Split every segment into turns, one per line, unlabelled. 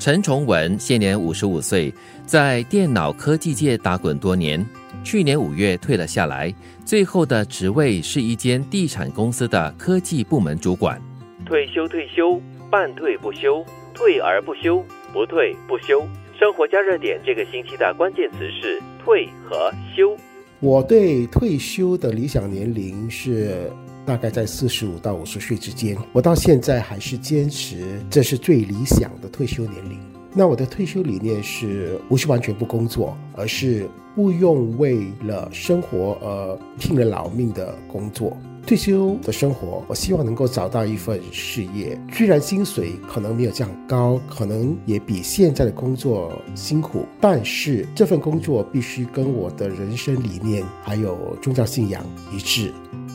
陈崇文现年五十五岁，在电脑科技界打滚多年。去年五月退了下来，最后的职位是一间地产公司的科技部门主管。
退休，退休，半退不休，退而不休，不退不休。生活加热点这个星期的关键词是退和休。
我对退休的理想年龄是大概在四十五到五十岁之间。我到现在还是坚持这是最理想的退休年龄。那我的退休理念是不是完全不工作，而是不用为了生活而拼了老命的工作。退休的生活，我希望能够找到一份事业，虽然薪水可能没有这样高，可能也比现在的工作辛苦，但是这份工作必须跟我的人生理念还有宗教信仰一致。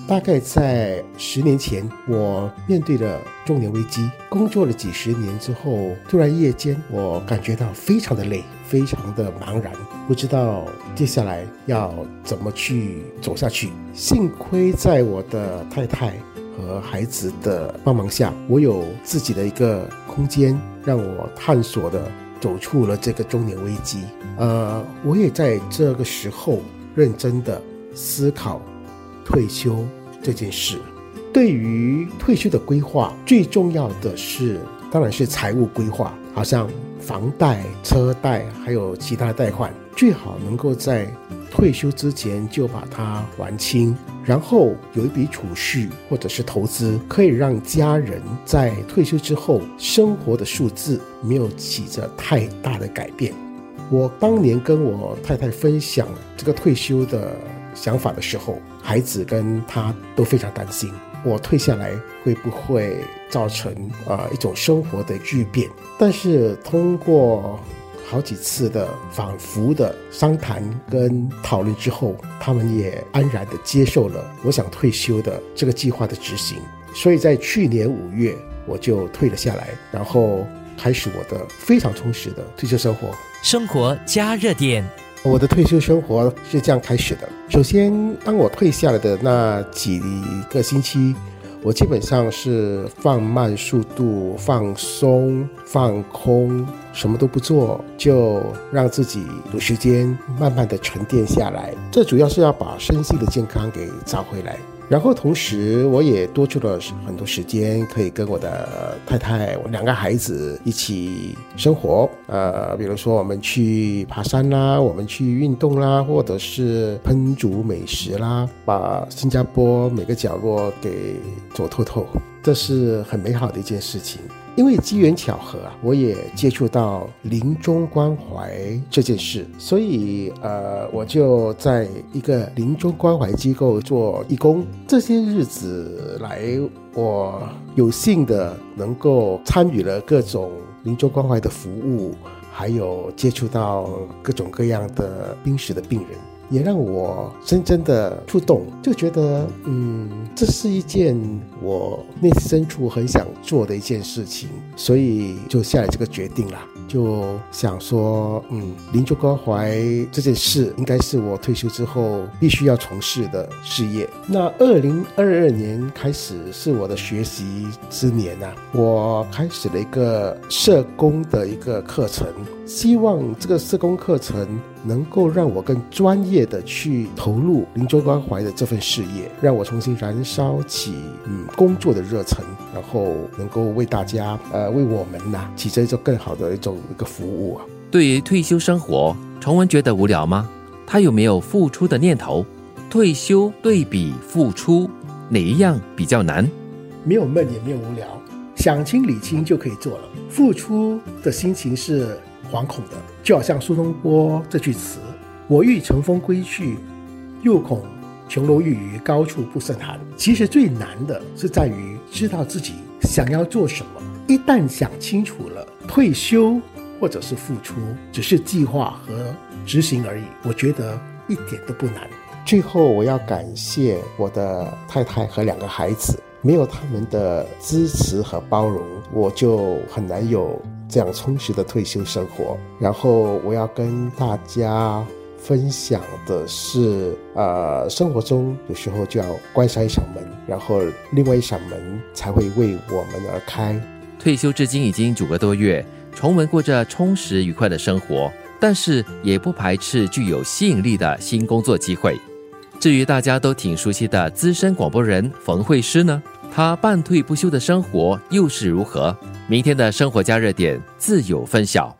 大概在十年前，我面对了中年危机，工作了几十年之后，突然夜间我感觉到非常的累，非常的茫然，不知道接下来要怎么去走下去。幸亏在我的太太和孩子的帮忙下，我有自己的一个空间，让我探索的走出了这个中年危机。呃，我也在这个时候认真的思考。退休这件事，对于退休的规划，最重要的是当然是财务规划，好像房贷、车贷还有其他贷款，最好能够在退休之前就把它还清，然后有一笔储蓄或者是投资，可以让家人在退休之后生活的数字没有起着太大的改变。我当年跟我太太分享这个退休的。想法的时候，孩子跟他都非常担心，我退下来会不会造成啊一种生活的巨变？但是通过好几次的反复的商谈跟讨论之后，他们也安然的接受了我想退休的这个计划的执行。所以在去年五月，我就退了下来，然后开始我的非常充实的退休生活。
生活加热点。
我的退休生活是这样开始的。首先，当我退下来的那几个星期，我基本上是放慢速度、放松、放空，什么都不做，就让自己有时间慢慢的沉淀下来。这主要是要把身心的健康给找回来。然后同时，我也多出了很多时间，可以跟我的太太、我两个孩子一起生活。呃，比如说我们去爬山啦，我们去运动啦，或者是烹煮美食啦，把新加坡每个角落给走透透，这是很美好的一件事情。因为机缘巧合啊，我也接触到临终关怀这件事，所以呃，我就在一个临终关怀机构做义工。这些日子来，我有幸的能够参与了各种临终关怀的服务，还有接触到各种各样的濒死的病人。也让我深深的触动，就觉得，嗯，这是一件我内心深处很想做的一件事情，所以就下了这个决定了。就想说，嗯，临终关怀这件事应该是我退休之后必须要从事的事业。那二零二二年开始是我的学习之年呐，我开始了一个社工的一个课程，希望这个社工课程能够让我更专业的去投入临终关怀的这份事业，让我重新燃烧起嗯工作的热忱，然后能够为大家呃为我们呐起着一种更好的一种。一个服务啊。
对于退休生活，崇文觉得无聊吗？他有没有付出的念头？退休对比付出，哪一样比较难？
没有闷也没有无聊，想清理清就可以做了。付出的心情是惶恐的，就好像苏东坡这句词：“我欲乘风归去，又恐琼楼玉宇，高处不胜寒。”其实最难的是在于知道自己想要做什么。一旦想清楚了。退休或者是付出，只是计划和执行而已。我觉得一点都不难。最后，我要感谢我的太太和两个孩子，没有他们的支持和包容，我就很难有这样充实的退休生活。然后，我要跟大家分享的是，呃，生活中有时候就要关上一扇门，然后另外一扇门才会为我们而开。
退休至今已经九个多月，重文过着充实愉快的生活，但是也不排斥具有吸引力的新工作机会。至于大家都挺熟悉的资深广播人冯慧诗呢，他半退不休的生活又是如何？明天的生活加热点自有分晓。